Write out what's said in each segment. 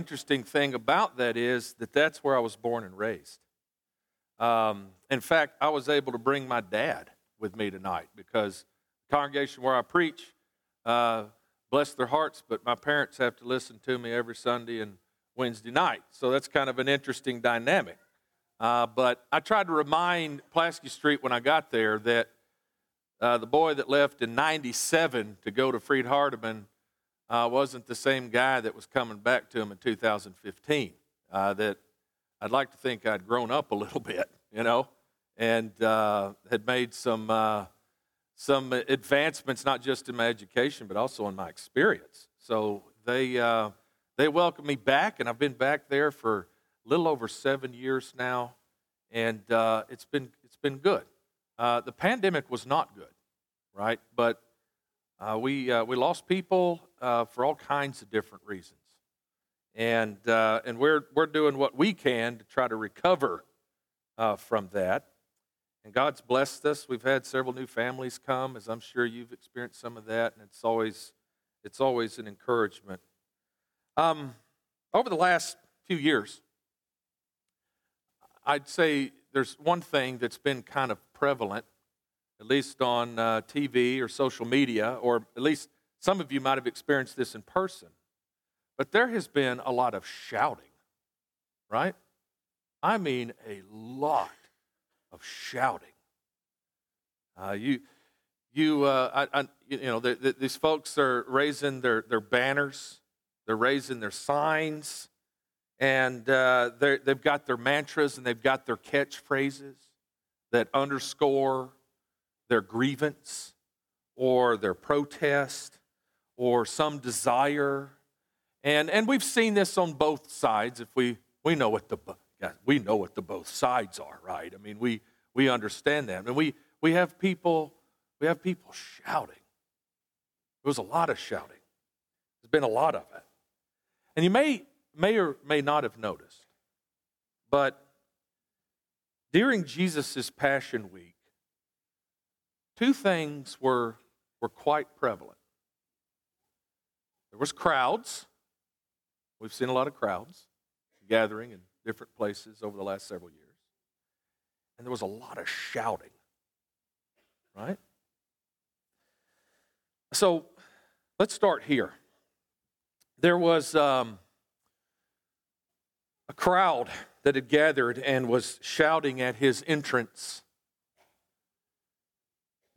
interesting thing about that is that that's where I was born and raised. Um, in fact, I was able to bring my dad with me tonight because the congregation where I preach, uh, bless their hearts, but my parents have to listen to me every Sunday and Wednesday night. So that's kind of an interesting dynamic. Uh, but I tried to remind Pulaski Street when I got there that uh, the boy that left in 97 to go to Freed Hardeman uh, wasn't the same guy that was coming back to him in 2015. Uh, that I'd like to think I'd grown up a little bit, you know, and uh, had made some uh, some advancements not just in my education but also in my experience. So they uh, they welcomed me back, and I've been back there for a little over seven years now, and uh, it's been it's been good. the pandemic was not good, right? But we, we lost people uh, for all kinds of different reasons. And, uh, and we're, we're doing what we can to try to recover uh, from that. And God's blessed us. We've had several new families come, as I'm sure you've experienced some of that, and it's always, it's always an encouragement. Um, over the last few years, I'd say there's one thing that's been kind of prevalent at least on uh, TV or social media, or at least some of you might have experienced this in person. But there has been a lot of shouting, right? I mean, a lot of shouting. Uh, you, you, uh, I, I, you know, the, the, these folks are raising their, their banners, they're raising their signs, and uh, they've got their mantras and they've got their catchphrases that underscore their grievance or their protest or some desire. And, and we've seen this on both sides. If we, we know what the we know what the both sides are, right? I mean, we, we understand that. And we, we have people, we have people shouting. There was a lot of shouting. There's been a lot of it. And you may, may or may not have noticed, but during Jesus' Passion Week, two things were, were quite prevalent. There was crowds. We've seen a lot of crowds gathering in different places over the last several years. And there was a lot of shouting. Right? So let's start here. There was um, a crowd that had gathered and was shouting at his entrance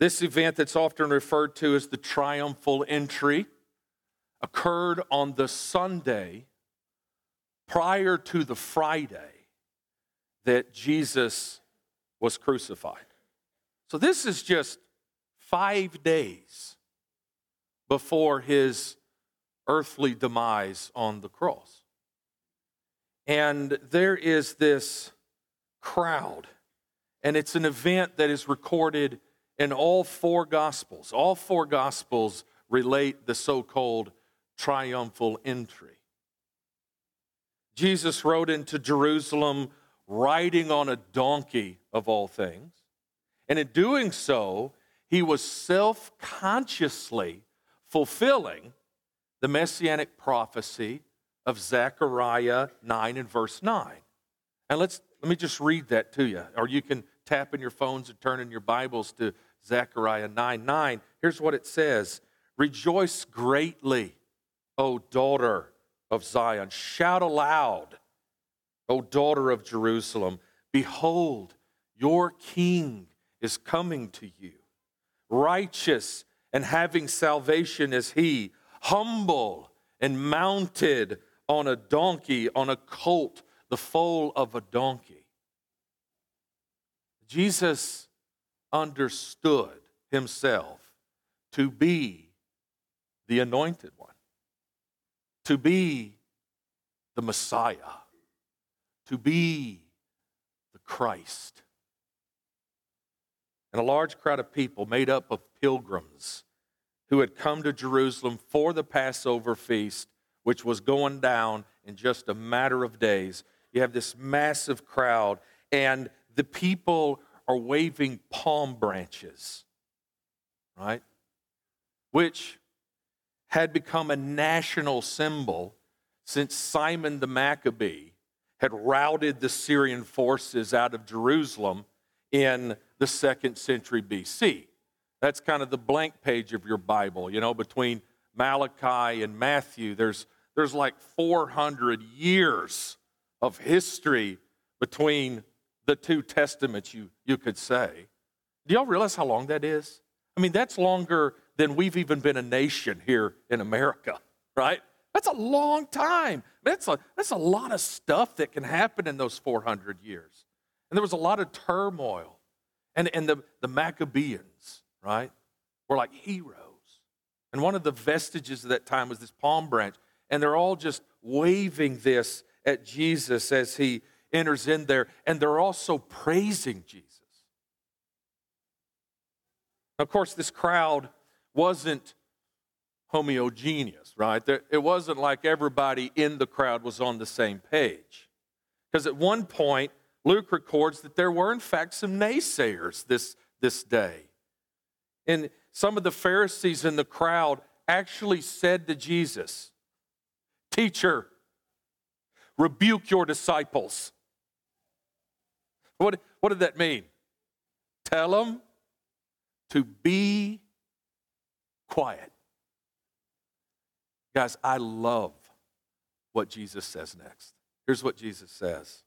this event, that's often referred to as the triumphal entry, occurred on the Sunday prior to the Friday that Jesus was crucified. So this is just five days before his earthly demise on the cross. And there is this crowd, and it's an event that is recorded in all four Gospels. All four Gospels relate the so called triumphal entry. Jesus rode into Jerusalem riding on a donkey, of all things. And in doing so, he was self consciously fulfilling the messianic prophecy of Zechariah 9 and verse 9. And let's let me just read that to you, or you can tap in your phones and turn in your Bibles to Zechariah 9 9. Here's what it says Rejoice greatly, O daughter of Zion. Shout aloud, O daughter of Jerusalem. Behold, your king is coming to you. Righteous and having salvation is he, humble and mounted on a donkey, on a colt, the foal of a donkey. Jesus understood himself to be the anointed one, to be the Messiah, to be the Christ. And a large crowd of people made up of pilgrims who had come to Jerusalem for the Passover feast, which was going down in just a matter of days. You have this massive crowd, and the people are waving palm branches, right? Which had become a national symbol since Simon the Maccabee had routed the Syrian forces out of Jerusalem in the second century BC. That's kind of the blank page of your Bible. You know, between Malachi and Matthew, there's, there's like 400 years of history between the two testaments, you, you could say. Do y'all realize how long that is? I mean, that's longer than we've even been a nation here in America, right? That's a long time. That's a, that's a lot of stuff that can happen in those 400 years. And there was a lot of turmoil. And, and the, the Maccabees, right, were like heroes. And one of the vestiges of that time was this palm branch. And they're all just waving this at Jesus as he enters in there. And they're also praising Jesus. Of course, this crowd wasn't homogeneous, right? It wasn't like everybody in the crowd was on the same page. Because at one point, Luke records that there were, in fact, some naysayers this, this day. And some of the Pharisees in the crowd actually said to Jesus, Teacher, rebuke your disciples. What, what did that mean? Tell them to be quiet. Guys, I love what Jesus says next. Here's what Jesus says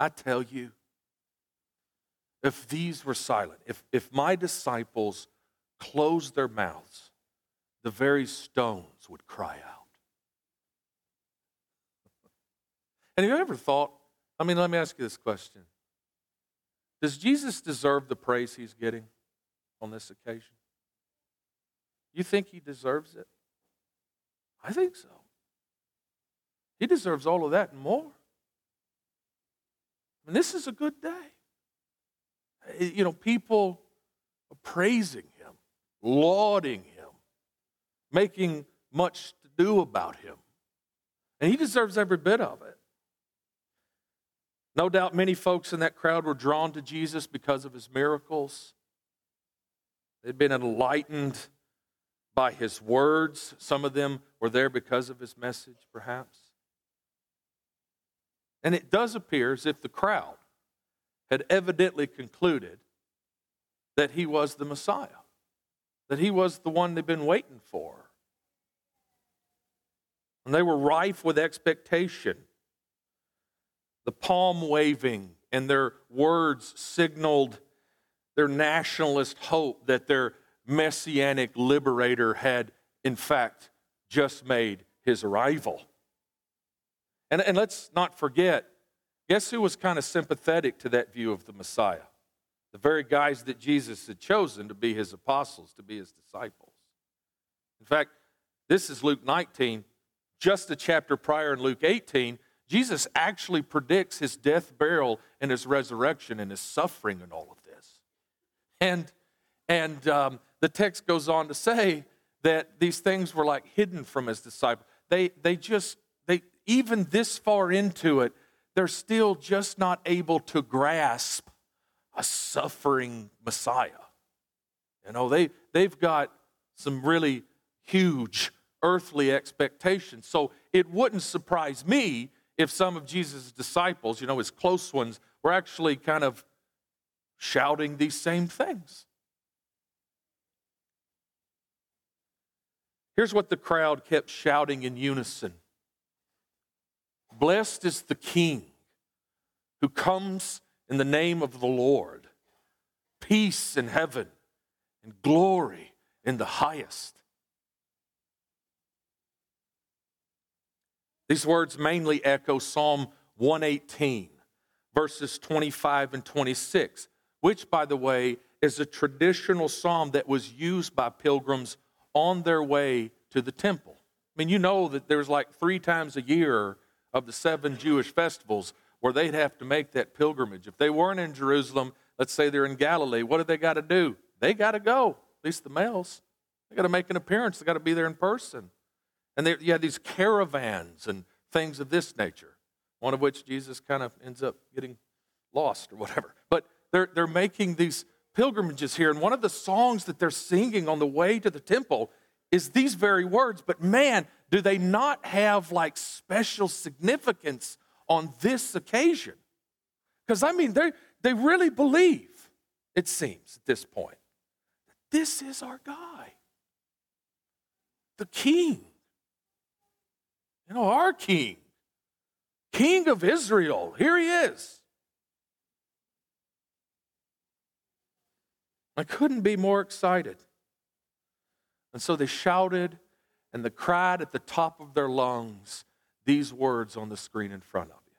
I tell you, if these were silent, if, if my disciples closed their mouths, the very stones would cry out. And have you ever thought, I mean, let me ask you this question Does Jesus deserve the praise he's getting on this occasion? You think he deserves it? I think so. He deserves all of that and more. And this is a good day. Eh, you know, people are praising him, lauding him, making much to do about him. And he deserves every bit of it. No doubt many folks in that crowd were drawn to Jesus because of his miracles. They'd been enlightened by his words. Some of them were there because of his message, perhaps. And it does appear as if the crowd had evidently concluded that he was the Messiah, that he was the one they'd been waiting for. And they were rife with expectation. The palm waving and their words signaled their nationalist hope that their messianic liberator had, in fact, just made his arrival. And, and let's not forget, guess who was kind of sympathetic to that view of the Messiah? The very guys that Jesus had chosen to be his apostles, to be his disciples. In fact, this is Luke 19. Just a chapter prior in Luke 18, Jesus actually predicts his death, burial, and his resurrection and his suffering and all of this. And, and um, the text goes on to say that these things were like hidden from his disciples. They, they just, they, even this far into it, they're still just not able to grasp a suffering Messiah. You know, they, they've got some really huge earthly expectations. So it wouldn't surprise me if some of Jesus' disciples, you know, his close ones, were actually kind of shouting these same things. Here's what the crowd kept shouting in unison Blessed is the King who comes in the name of the Lord, peace in heaven and glory in the highest. These words mainly echo Psalm 118, verses 25 and 26, which, by the way, is a traditional psalm that was used by pilgrims on their way to the temple. I mean, you know that there's like three times a year of the seven Jewish festivals where they'd have to make that pilgrimage. If they weren't in Jerusalem, let's say they're in Galilee, what do they got to do? They got to go, at least the males. They got to make an appearance, they got to be there in person. And they, you had these caravans and things of this nature, one of which Jesus kind of ends up getting lost or whatever. But they're, they're making these pilgrimages here. And one of the songs that they're singing on the way to the temple is these very words, but man, do they not have like special significance on this occasion? Because I mean, they, they really believe, it seems at this point, that this is our guy, the king. You know, our king, king of Israel. Here he is. I couldn't be more excited. And so they shouted and they cried at the top of their lungs these words on the screen in front of you.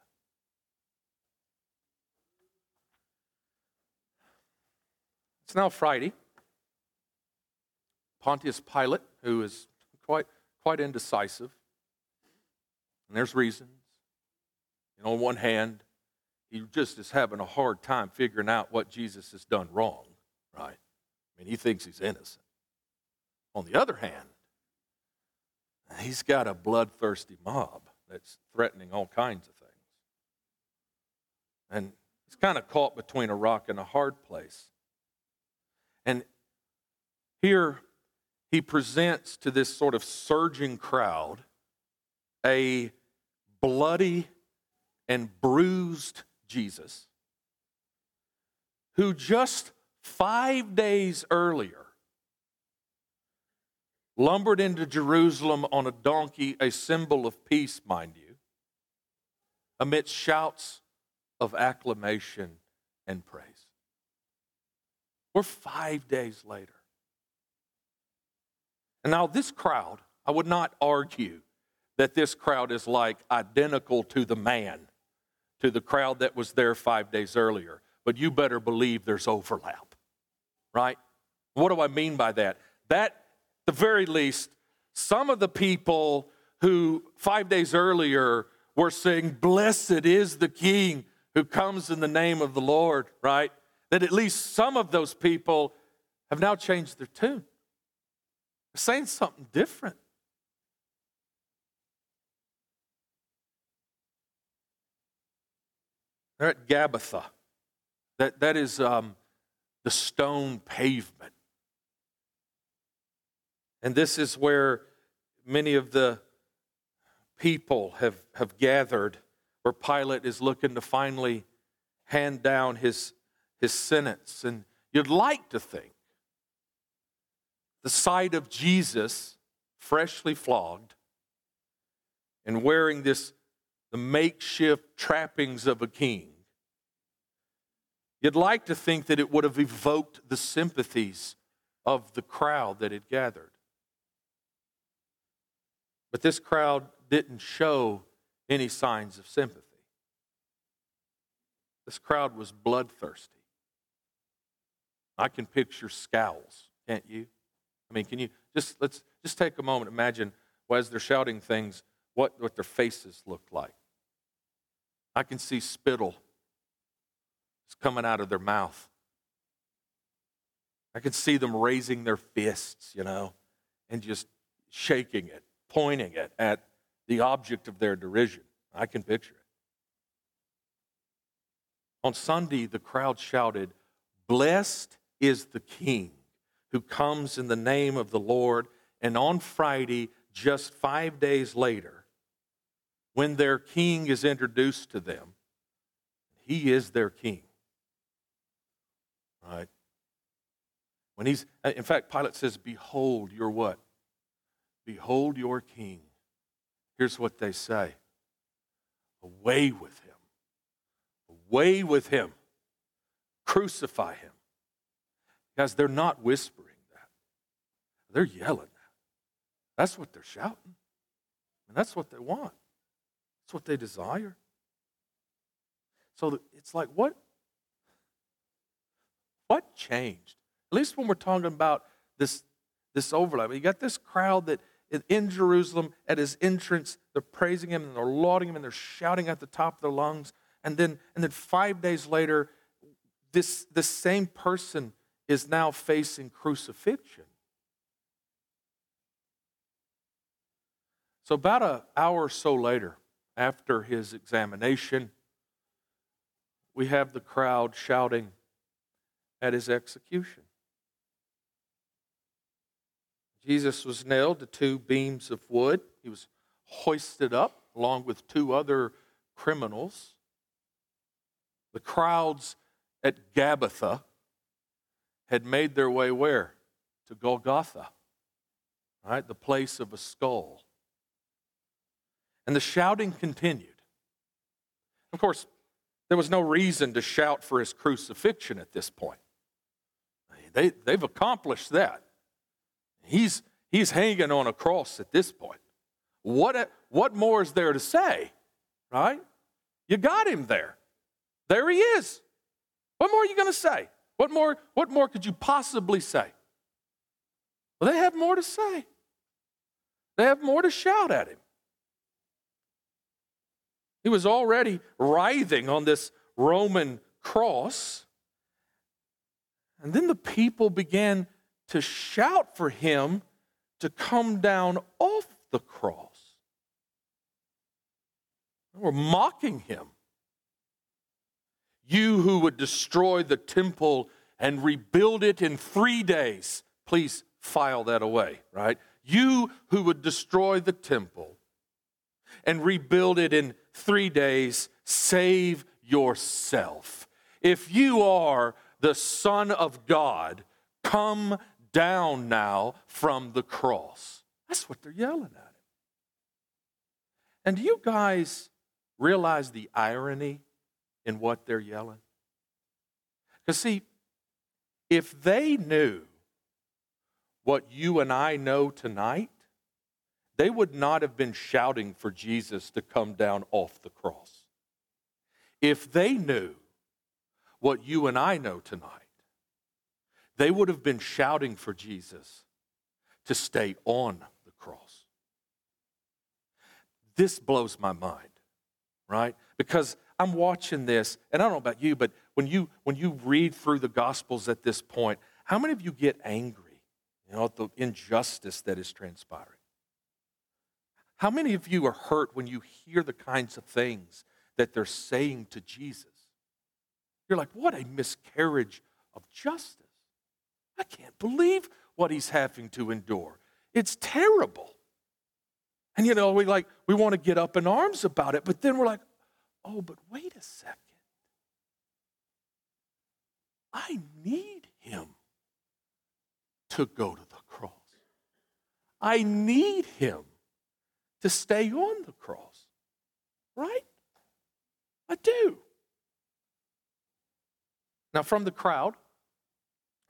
It's now Friday. Pontius Pilate, who is quite, quite indecisive, and there's reasons. And on one hand, he just is having a hard time figuring out what Jesus has done wrong, right? I mean, he thinks he's innocent. On the other hand, he's got a bloodthirsty mob that's threatening all kinds of things. And he's kind of caught between a rock and a hard place. And here he presents to this sort of surging crowd a bloody and bruised Jesus who just five days earlier lumbered into Jerusalem on a donkey, a symbol of peace, mind you, amidst shouts of acclamation and praise. We're five days later. And now, this crowd, I would not argue that this crowd is like identical to the man, to the crowd that was there five days earlier. But you better believe there's overlap, right? What do I mean by that? That, the very least, some of the people who five days earlier were saying, Blessed is the King who comes in the name of the Lord, right? That at least some of those people have now changed their tune. They're saying something different. They're at Gabbatha. That, that is um, the stone pavement. And this is where many of the people have, have gathered, where Pilate is looking to finally hand down his, his sentence. And you'd like to think the sight of Jesus freshly flogged and wearing this the makeshift trappings of a king. You'd like to think that it would have evoked the sympathies of the crowd that had gathered. But this crowd didn't show any signs of sympathy. This crowd was bloodthirsty. I can picture scowls, can't you? I mean, can you just let's just take a moment, imagine well, as they're shouting things, what, what their faces look like. I can see spittle coming out of their mouth. I can see them raising their fists, you know, and just shaking it, pointing it at the object of their derision. I can picture it. On Sunday, the crowd shouted, Blessed is the King who comes in the name of the Lord. And on Friday, just five days later, when their king is introduced to them, he is their king. Right? When he's, uh, in fact, Pilate says, Behold your what? Behold your king. Here's what they say Away with him. Away with him. Crucify him. Guys, they're not whispering that. They're yelling that. That's what they're shouting. And that's what they want. That's what they desire. So it's like, what? What changed? At least when we're talking about this, this overlap. You got this crowd that in Jerusalem at his entrance, they're praising him and they're lauding him and they're shouting at the top of their lungs. And then, and then five days later, this, this same person is now facing crucifixion. So, about an hour or so later, after his examination, we have the crowd shouting at his execution. Jesus was nailed to two beams of wood. He was hoisted up along with two other criminals. The crowds at Gabbatha had made their way where? To Golgotha, right? The place of a skull. And the shouting continued. Of course, there was no reason to shout for his crucifixion at this point. They, they've accomplished that. He's, he's hanging on a cross at this point. What, what more is there to say, right? You got him there. There he is. What more are you going to say? What more, what more could you possibly say? Well, they have more to say. They have more to shout at him. He was already writhing on this Roman cross. And then the people began to shout for him to come down off the cross. They were mocking him. You who would destroy the temple and rebuild it in three days, please file that away, right? You who would destroy the temple and rebuild it in three days, save yourself. If you are the Son of God, come down now from the cross. That's what they're yelling at him. And do you guys realize the irony in what they're yelling? Because, see, if they knew what you and I know tonight, they would not have been shouting for Jesus to come down off the cross. If they knew what you and I know tonight, they would have been shouting for Jesus to stay on the cross. This blows my mind, right? Because I'm watching this, and I don't know about you, but when you when you read through the Gospels at this point, how many of you get angry, you know, at the injustice that is transpiring? How many of you are hurt when you hear the kinds of things that they're saying to Jesus? You're like, what a miscarriage of justice. I can't believe what he's having to endure. It's terrible. And you know, we like we want to get up in arms about it, but then we're like, oh, but wait a second. I need him to go to the cross. I need him to stay on the cross. Right? I do. Now, from the crowd,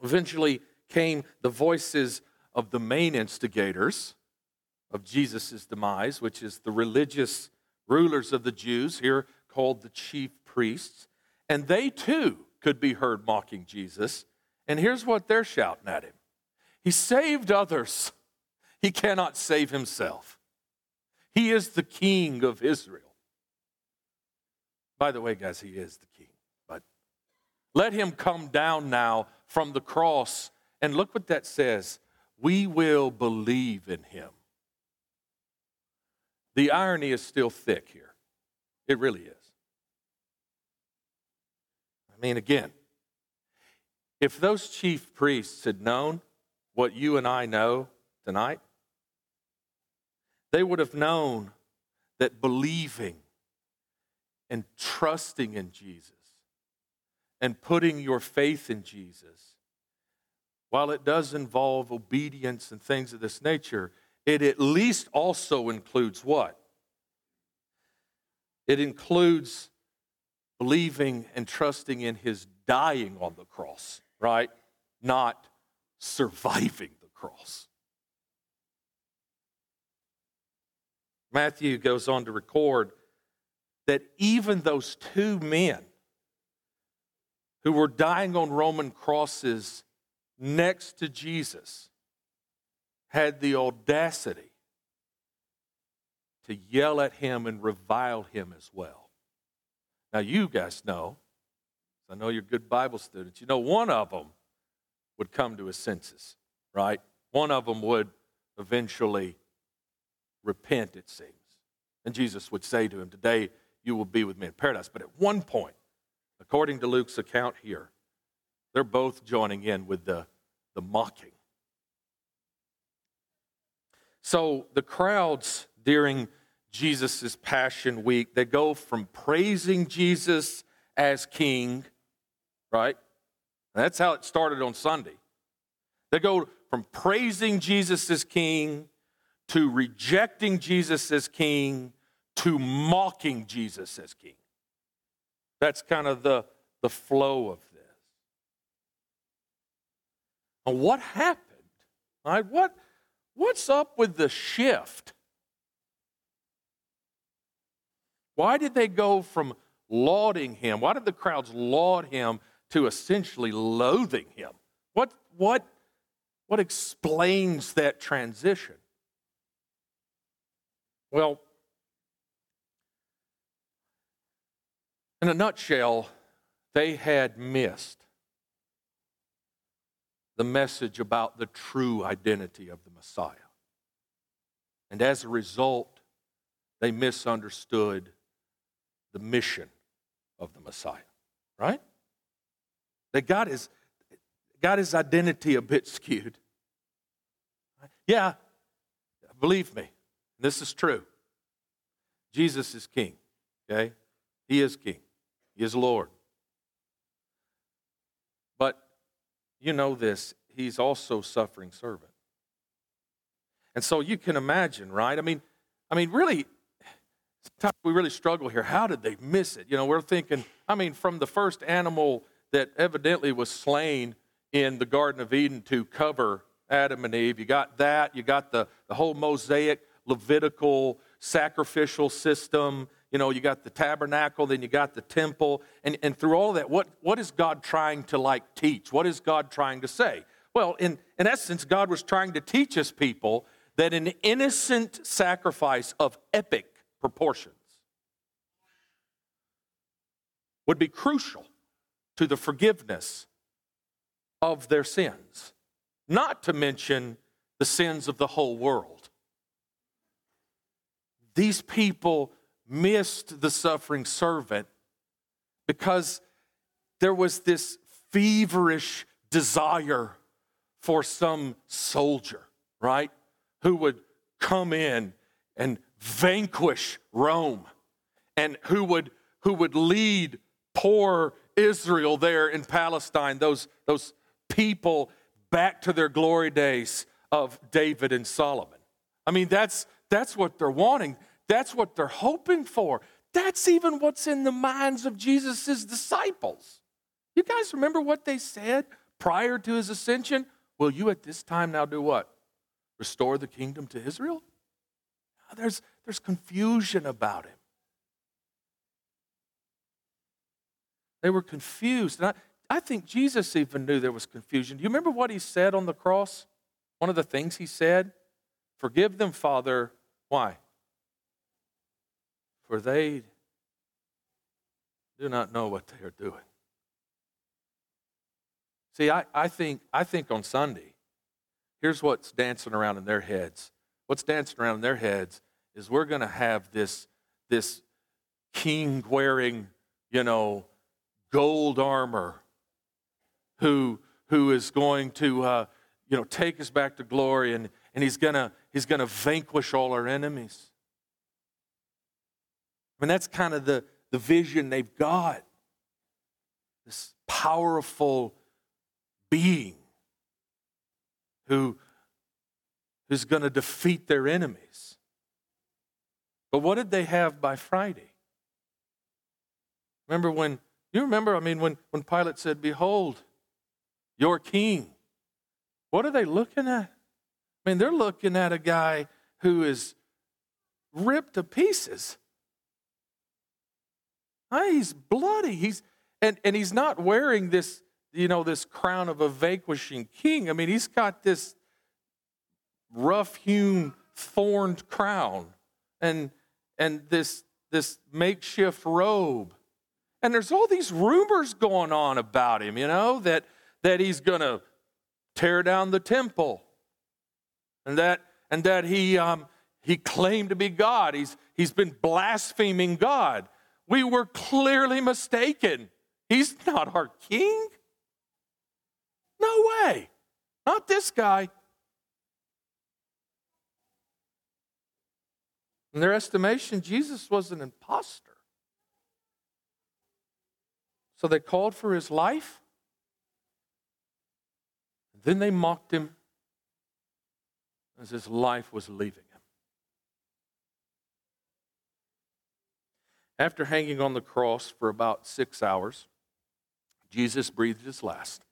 eventually came the voices of the main instigators of Jesus' demise, which is the religious rulers of the Jews, here called the chief priests, and they too could be heard mocking Jesus. And here's what they're shouting at him He saved others, he cannot save himself. He is the king of Israel. By the way, guys, he is the king. Let him come down now from the cross. And look what that says we will believe in him. The irony is still thick here. It really is. I mean, again, if those chief priests had known what you and I know tonight, they would have known that believing and trusting in Jesus and putting your faith in Jesus, while it does involve obedience and things of this nature, it at least also includes what? It includes believing and trusting in his dying on the cross, right? Not surviving the cross. Matthew goes on to record that even those two men who were dying on Roman crosses next to Jesus had the audacity to yell at him and revile him as well. Now, you guys know, I know you're good Bible students, you know one of them would come to his senses, right? One of them would eventually repent, it seems. And Jesus would say to him, Today you will be with me in paradise. But at one point, according to Luke's account here, they're both joining in with the, the mocking. So the crowds during Jesus' Passion Week, they go from praising Jesus as king, right? That's how it started on Sunday. They go from praising Jesus as king to rejecting Jesus as king to mocking Jesus as king. That's kind of the, the flow of this. And what happened? Right? What, what's up with the shift? Why did they go from lauding him? Why did the crowds laud him to essentially loathing him? What, what, what explains that transition? Well, in a nutshell, they had missed the message about the true identity of the Messiah. And as a result, they misunderstood the mission of the Messiah, right? They got his, got his identity a bit skewed. Yeah, believe me, this is true. Jesus is king, okay? He is king, is Lord. But you know this, he's also suffering servant. And so you can imagine, right? I mean, I mean, really, sometimes we really struggle here. How did they miss it? You know, we're thinking, I mean, from the first animal that evidently was slain in the Garden of Eden to cover Adam and Eve, you got that, you got the, the whole Mosaic, Levitical, sacrificial system. You know, you got the tabernacle, then you got the temple. And, and through all that, what, what is God trying to like teach? What is God trying to say? Well, in, in essence, God was trying to teach his people that an innocent sacrifice of epic proportions would be crucial to the forgiveness of their sins, not to mention the sins of the whole world. These people missed the suffering servant because there was this feverish desire for some soldier, right, who would come in and vanquish Rome and who would, who would lead poor Israel there in Palestine, those, those people back to their glory days of David and Solomon. I mean, that's, that's what they're wanting. That's what they're hoping for. That's even what's in the minds of Jesus' disciples. You guys remember what they said prior to his ascension? Will you at this time now do what? Restore the kingdom to Israel? There's, there's confusion about him. They were confused. And I, I think Jesus even knew there was confusion. Do you remember what he said on the cross? One of the things he said? Forgive them, Father. Why? For they do not know what they are doing. See, I, I, think, I think on Sunday, here's what's dancing around in their heads. What's dancing around in their heads is we're going to have this, this king wearing, you know, gold armor who, who is going to, uh, you know, take us back to glory and, and he's going to he's going to vanquish all our enemies. Mean, that's kind of the, the vision they've got. This powerful being who, who's going to defeat their enemies. But what did they have by Friday? Remember when, you remember, I mean, when, when Pilate said, Behold, your king. What are they looking at? I mean, they're looking at a guy who is ripped to pieces. He's bloody. He's and, and he's not wearing this, you know, this crown of a vanquishing king. I mean, he's got this rough-hewn, thorned crown and and this this makeshift robe. And there's all these rumors going on about him, you know, that that he's gonna tear down the temple. And that and that he um, he claimed to be God. He's he's been blaspheming God. We were clearly mistaken. He's not our king. No way. Not this guy. In their estimation, Jesus was an impostor. So they called for his life. Then they mocked him as his life was leaving him. After hanging on the cross for about six hours, Jesus breathed his last.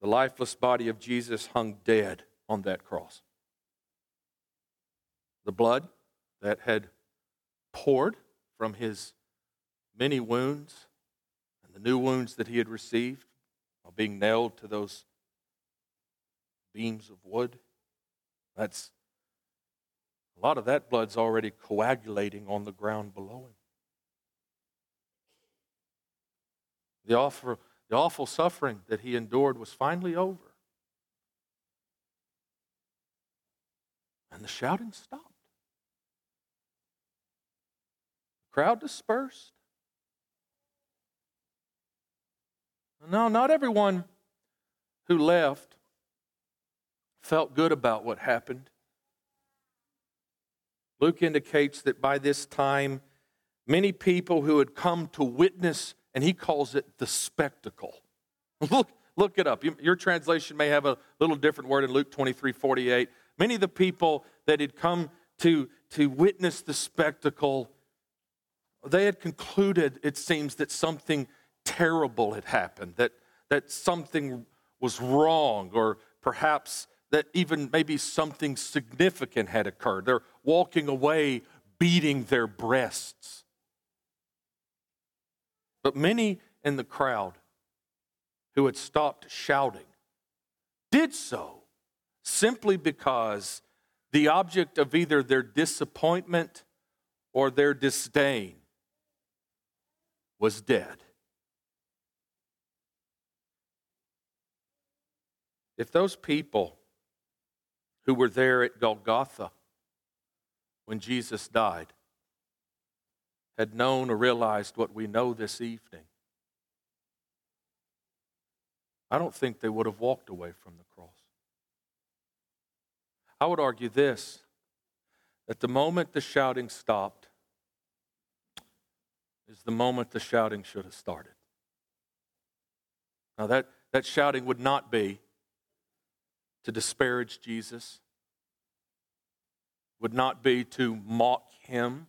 The lifeless body of Jesus hung dead on that cross. The blood that had poured from his many wounds and the new wounds that he had received while being nailed to those beams of wood. That's a lot of that blood's already coagulating on the ground below him. The awful, the awful suffering that he endured was finally over. And the shouting stopped. The crowd dispersed. No, not everyone who left felt good about what happened. Luke indicates that by this time, many people who had come to witness, and he calls it the spectacle. Look, look it up. Your translation may have a little different word in Luke 23 48. Many of the people that had come to, to witness the spectacle, they had concluded, it seems, that something terrible had happened, that, that something was wrong, or perhaps that even maybe something significant had occurred. They're walking away beating their breasts. But many in the crowd who had stopped shouting did so simply because the object of either their disappointment or their disdain was dead. If those people who were there at Golgotha when Jesus died had known or realized what we know this evening, I don't think they would have walked away from the cross. I would argue this that the moment the shouting stopped is the moment the shouting should have started. Now, that, that shouting would not be to disparage Jesus, would not be to mock him,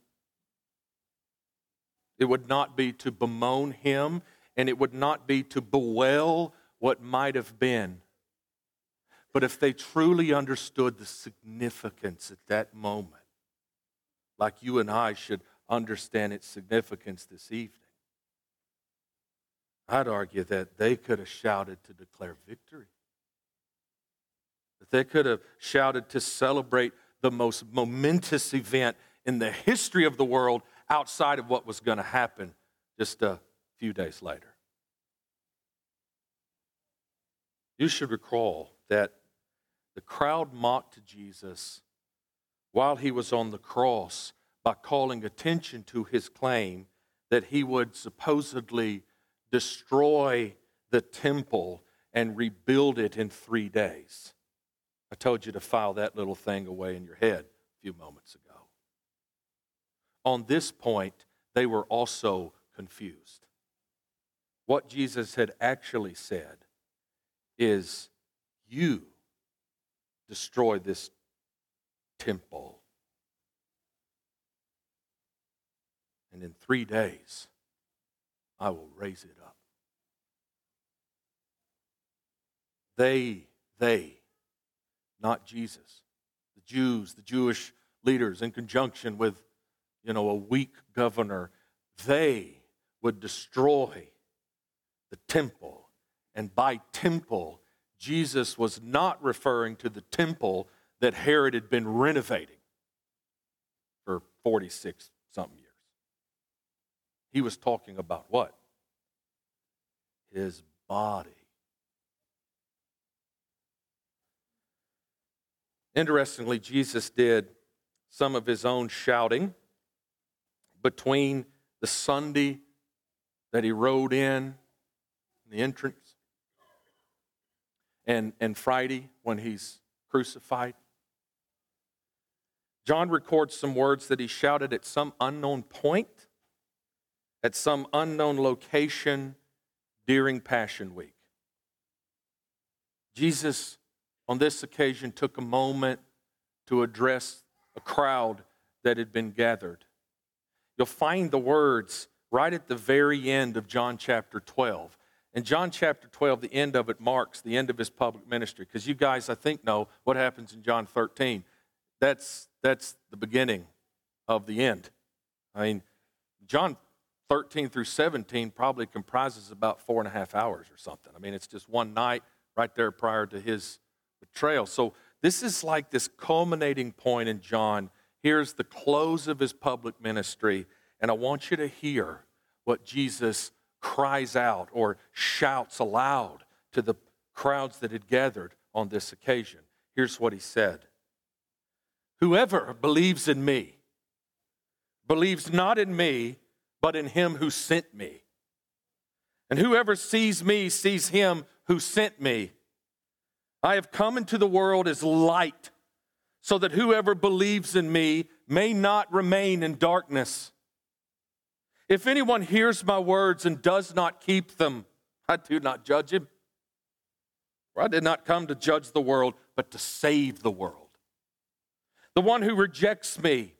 it would not be to bemoan him, and it would not be to bewail what might have been. But if they truly understood the significance at that moment, like you and I should understand its significance this evening, I'd argue that they could have shouted to declare victory. That they could have shouted to celebrate the most momentous event in the history of the world outside of what was going to happen just a few days later. You should recall that the crowd mocked Jesus while he was on the cross by calling attention to his claim that he would supposedly destroy the temple and rebuild it in three days. I told you to file that little thing away in your head a few moments ago. On this point, they were also confused. What Jesus had actually said is, You destroy this temple. And in three days, I will raise it up. They, they not Jesus. The Jews, the Jewish leaders, in conjunction with, you know, a weak governor, they would destroy the temple. And by temple, Jesus was not referring to the temple that Herod had been renovating for 46 something years. He was talking about what? His body. Interestingly, Jesus did some of his own shouting between the Sunday that he rode in, the entrance, and, and Friday when he's crucified. John records some words that he shouted at some unknown point, at some unknown location during Passion Week. Jesus, on this occasion, took a moment to address a crowd that had been gathered. You'll find the words right at the very end of John chapter 12. In John chapter 12, the end of it marks the end of his public ministry. Because you guys, I think, know what happens in John 13. That's, that's the beginning of the end. I mean, John 13 through 17 probably comprises about four and a half hours or something. I mean, it's just one night right there prior to his betrayal. So this is like this culminating point in John. Here's the close of his public ministry. And I want you to hear what Jesus cries out or shouts aloud to the crowds that had gathered on this occasion. Here's what he said Whoever believes in me believes not in me, but in him who sent me. And whoever sees me sees him who sent me. I have come into the world as light, so that whoever believes in me may not remain in darkness. If anyone hears my words and does not keep them, I do not judge him. For I did not come to judge the world, but to save the world. The one who rejects me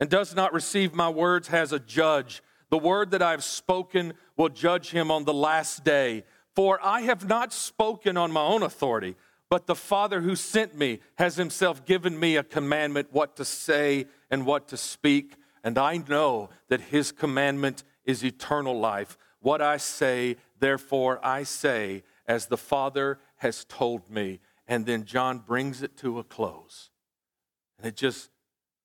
and does not receive my words has a judge. The word that I have spoken will judge him on the last day. For I have not spoken on my own authority, but the Father who sent me has himself given me a commandment what to say and what to speak and I know that his commandment is eternal life. What I say, therefore, I say, as the Father has told me. And then John brings it to a close. And it just,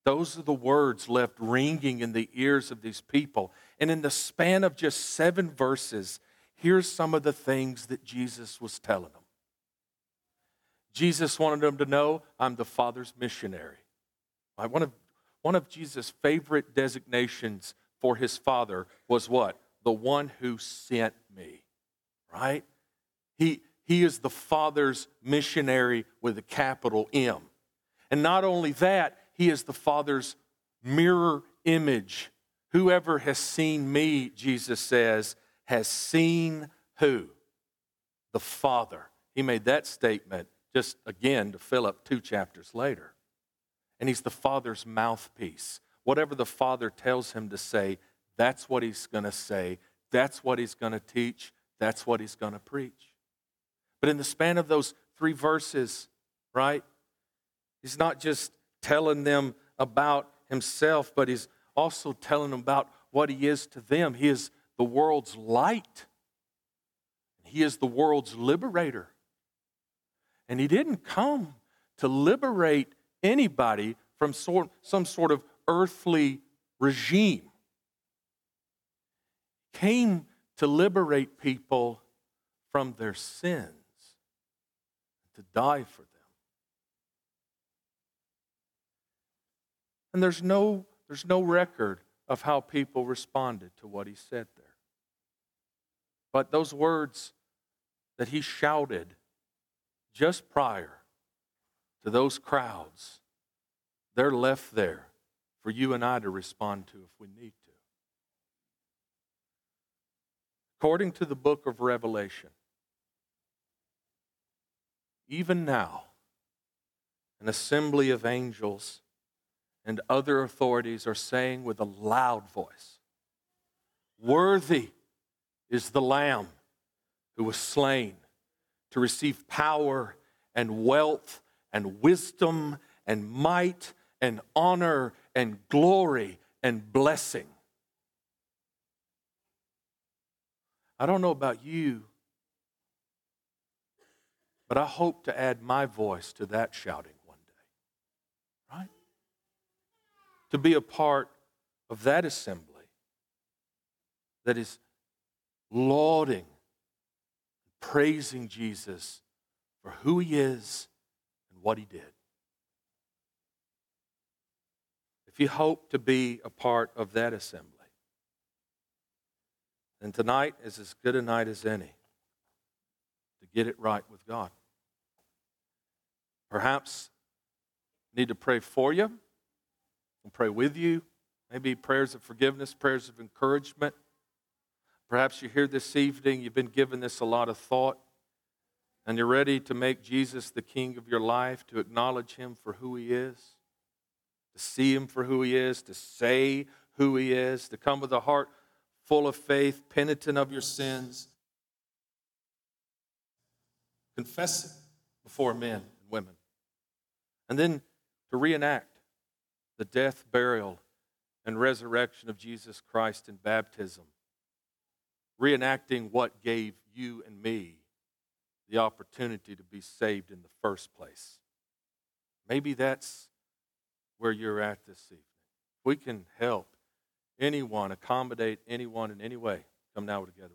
those are the words left ringing in the ears of these people. And in the span of just seven verses, here's some of the things that Jesus was telling them. Jesus wanted them to know I'm the Father's missionary. Want to one of Jesus' favorite designations for his father was what? The one who sent me, right? He, he is the Father's missionary with a capital M. And not only that, he is the Father's mirror image. Whoever has seen me, Jesus says, has seen who? The Father. He made that statement just again to Philip two chapters later and he's the Father's mouthpiece. Whatever the Father tells him to say, that's what he's going to say. That's what he's going to teach. That's what he's going to preach. But in the span of those three verses, right, he's not just telling them about himself, but he's also telling them about what he is to them. He is the world's light, he is the world's liberator. And he didn't come to liberate anybody from some sort of earthly regime. Came to liberate people from their sins, to die for them. And there's no, there's no record of how people responded to what he said. But those words that he shouted just prior to those crowds, they're left there for you and I to respond to if we need to. According to the book of Revelation, even now, an assembly of angels and other authorities are saying with a loud voice, Worthy is the Lamb who was slain to receive power and wealth and wisdom and might and honor and glory and blessing. I don't know about you, but I hope to add my voice to that shouting one day, right? To be a part of that assembly that is lauding, praising Jesus for who he is and what he did. If you hope to be a part of that assembly, then tonight is as good a night as any to get it right with God. Perhaps need to pray for you, I'll pray with you. Maybe prayers of forgiveness, prayers of encouragement. Perhaps you're here this evening, you've been given this a lot of thought, and you're ready to make Jesus the king of your life, to acknowledge him for who he is, to see him for who he is, to say who he is, to come with a heart full of faith, penitent of your sins, confess it before men and women, and then to reenact the death, burial, and resurrection of Jesus Christ in baptism, reenacting what gave you and me the opportunity to be saved in the first place. Maybe that's where you're at this evening. We can help anyone, accommodate anyone in any way. Come now together.